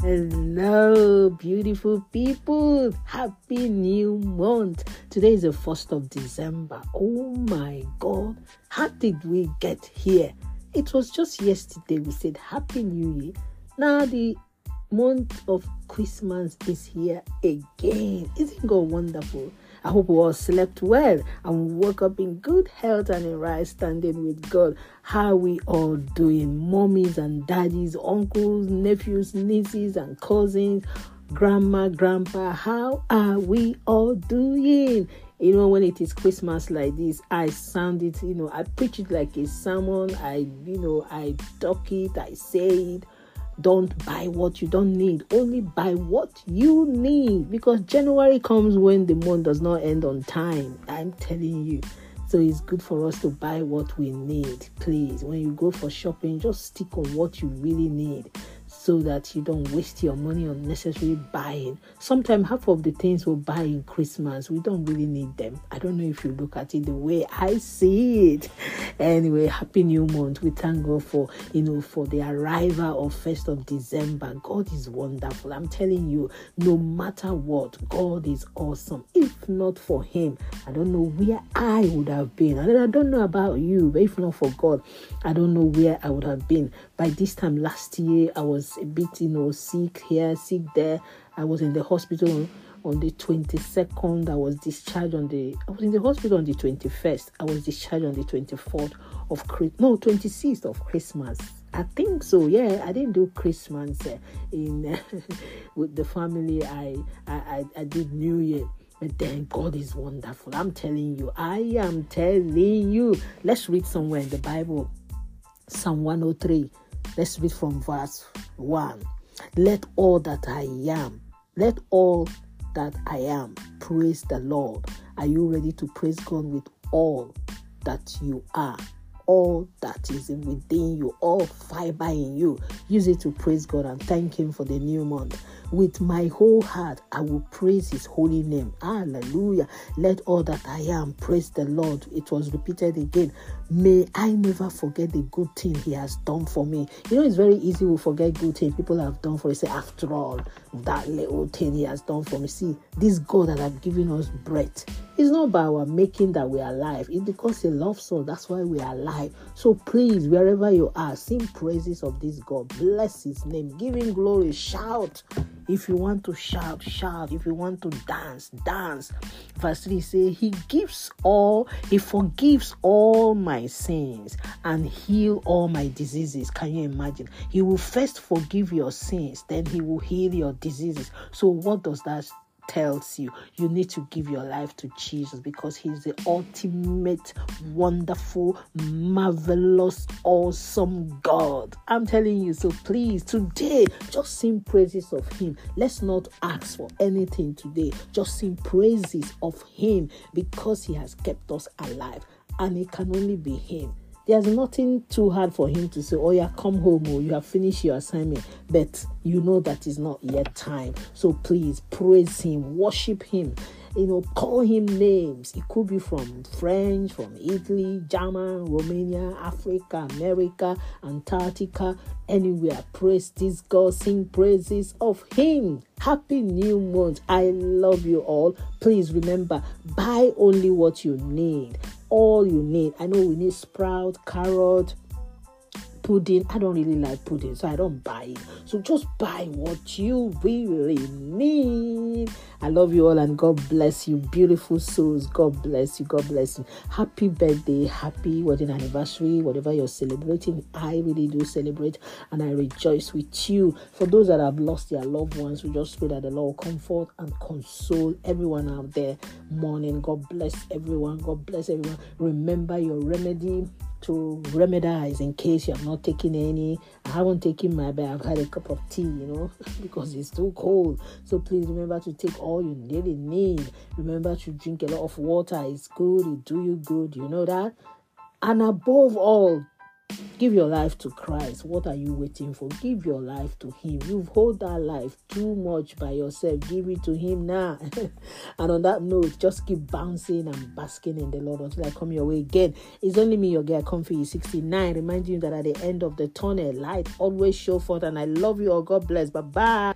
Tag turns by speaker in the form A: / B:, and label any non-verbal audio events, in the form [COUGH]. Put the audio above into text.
A: Hello, beautiful people. Happy new month. Today is the 1st of December. Oh my God. How did we get here? It was just yesterday we said Happy New Year. Now the month of Christmas is here again. Isn't God wonderful? I hope we all slept well and woke up in good health and in right standing with God. How we all doing? Mommies and daddies, uncles, nephews, nieces and cousins, grandma, grandpa, how are we all doing? You know, when it is Christmas like this, I sound it, you know, I preach it like a sermon. I, you know, I talk it, I say it don't buy what you don't need only buy what you need. Because january comes when the month does not end on time i'm telling you. So it's good for us to buy what we need please. When you go for shopping just stick on what you really need so that you don't waste your money unnecessarily buying. Sometimes half of the things we buy in Christmas, we don't really need them. I don't know if you look at it the way I see it. Anyway, happy new month. We thank God for you know for the arrival of first of December. God is wonderful. I'm telling you, no matter what, God is awesome. If not for him, I don't know where I would have been. And I don't know about you, but if not for God, I don't know where I would have been. By this time last year, I was a bit, you know, sick here, sick there. I was in the hospital on the 22nd. I was discharged on the I was in the hospital on the 21st. I was discharged on the 24th of no 26th of Christmas. I think so. Yeah, I didn't do Christmas uh, in [LAUGHS] with the family. I, I I did New Year. But then God is wonderful. I'm telling you. I am telling you. Let's read somewhere in the Bible. Psalm 103 Let's read from verse 1. Let all that I am, let all that I am praise the Lord. Are you ready to praise God with all that you are? all that is within you, all fiber in you. Use it to praise God and thank Him for the new month. With my whole heart, I will praise His holy name. Hallelujah. Let all that I am praise the Lord. It was repeated again. May I never forget the good thing He has done for me. You know, it's very easy to forget good things people have done for us. Say, after all, that little thing He has done for me. See, this God that have given us breath it's not by our making that we are alive. It's because He loves us. That's why we are alive. So please, wherever you are, sing praises of this God. Bless His name. Give Him glory. Shout. If you want to shout, shout. If you want to dance, dance. Verse 3 says, He gives all, He forgives all my sins and heal all my diseases. Can you imagine? He will first forgive your sins, then He will heal your diseases. So, what does that tells you you need to give your life to Jesus because He's the ultimate, wonderful, marvelous, awesome God. I'm telling you. So please, today, just sing praises of Him. Let's not ask for anything today. Just sing praises of Him because He has kept us alive. And it can only be Him. There's nothing too hard for him to say, Oh, yeah, come home, oh, you have finished your assignment. But you know that is not yet time. So please praise him, worship him, you know, call him names. It could be from French, from Italy, German, Romania, Africa, America, Antarctica, anywhere. Praise this God, sing praises of him. Happy new month. I love you all. Please remember, buy only what you need all you need. I know we need sprout, carrot, pudding. I don't really like pudding, so I don't buy it. So just buy what you really need. I love you all and God bless you, beautiful souls. God bless you. God bless you. Happy birthday, happy wedding anniversary, whatever you're celebrating. I really do celebrate and I rejoice with you. For those that have lost their loved ones, we just pray that the Lord comfort and console everyone out there mourning. God bless everyone. God bless everyone. Remember your remedy to remedize in case you have not taken any. I haven't taken my bath. I've had a cup of tea, you know, [LAUGHS] because it's too cold. So please remember to take all you really need. Remember to drink a lot of water. It's good. It do you good. You know that. And above all, Give your life to Christ. What are you waiting for? Give your life to Him. You've held that life too much by yourself. Give it to Him now. [LAUGHS] and on that note, just keep bouncing and basking in the Lord until I come your way again. It's only me, your girl, Comfy 69, reminding you that at the end of the tunnel, light always show forth. And I love you all. God bless. Bye bye.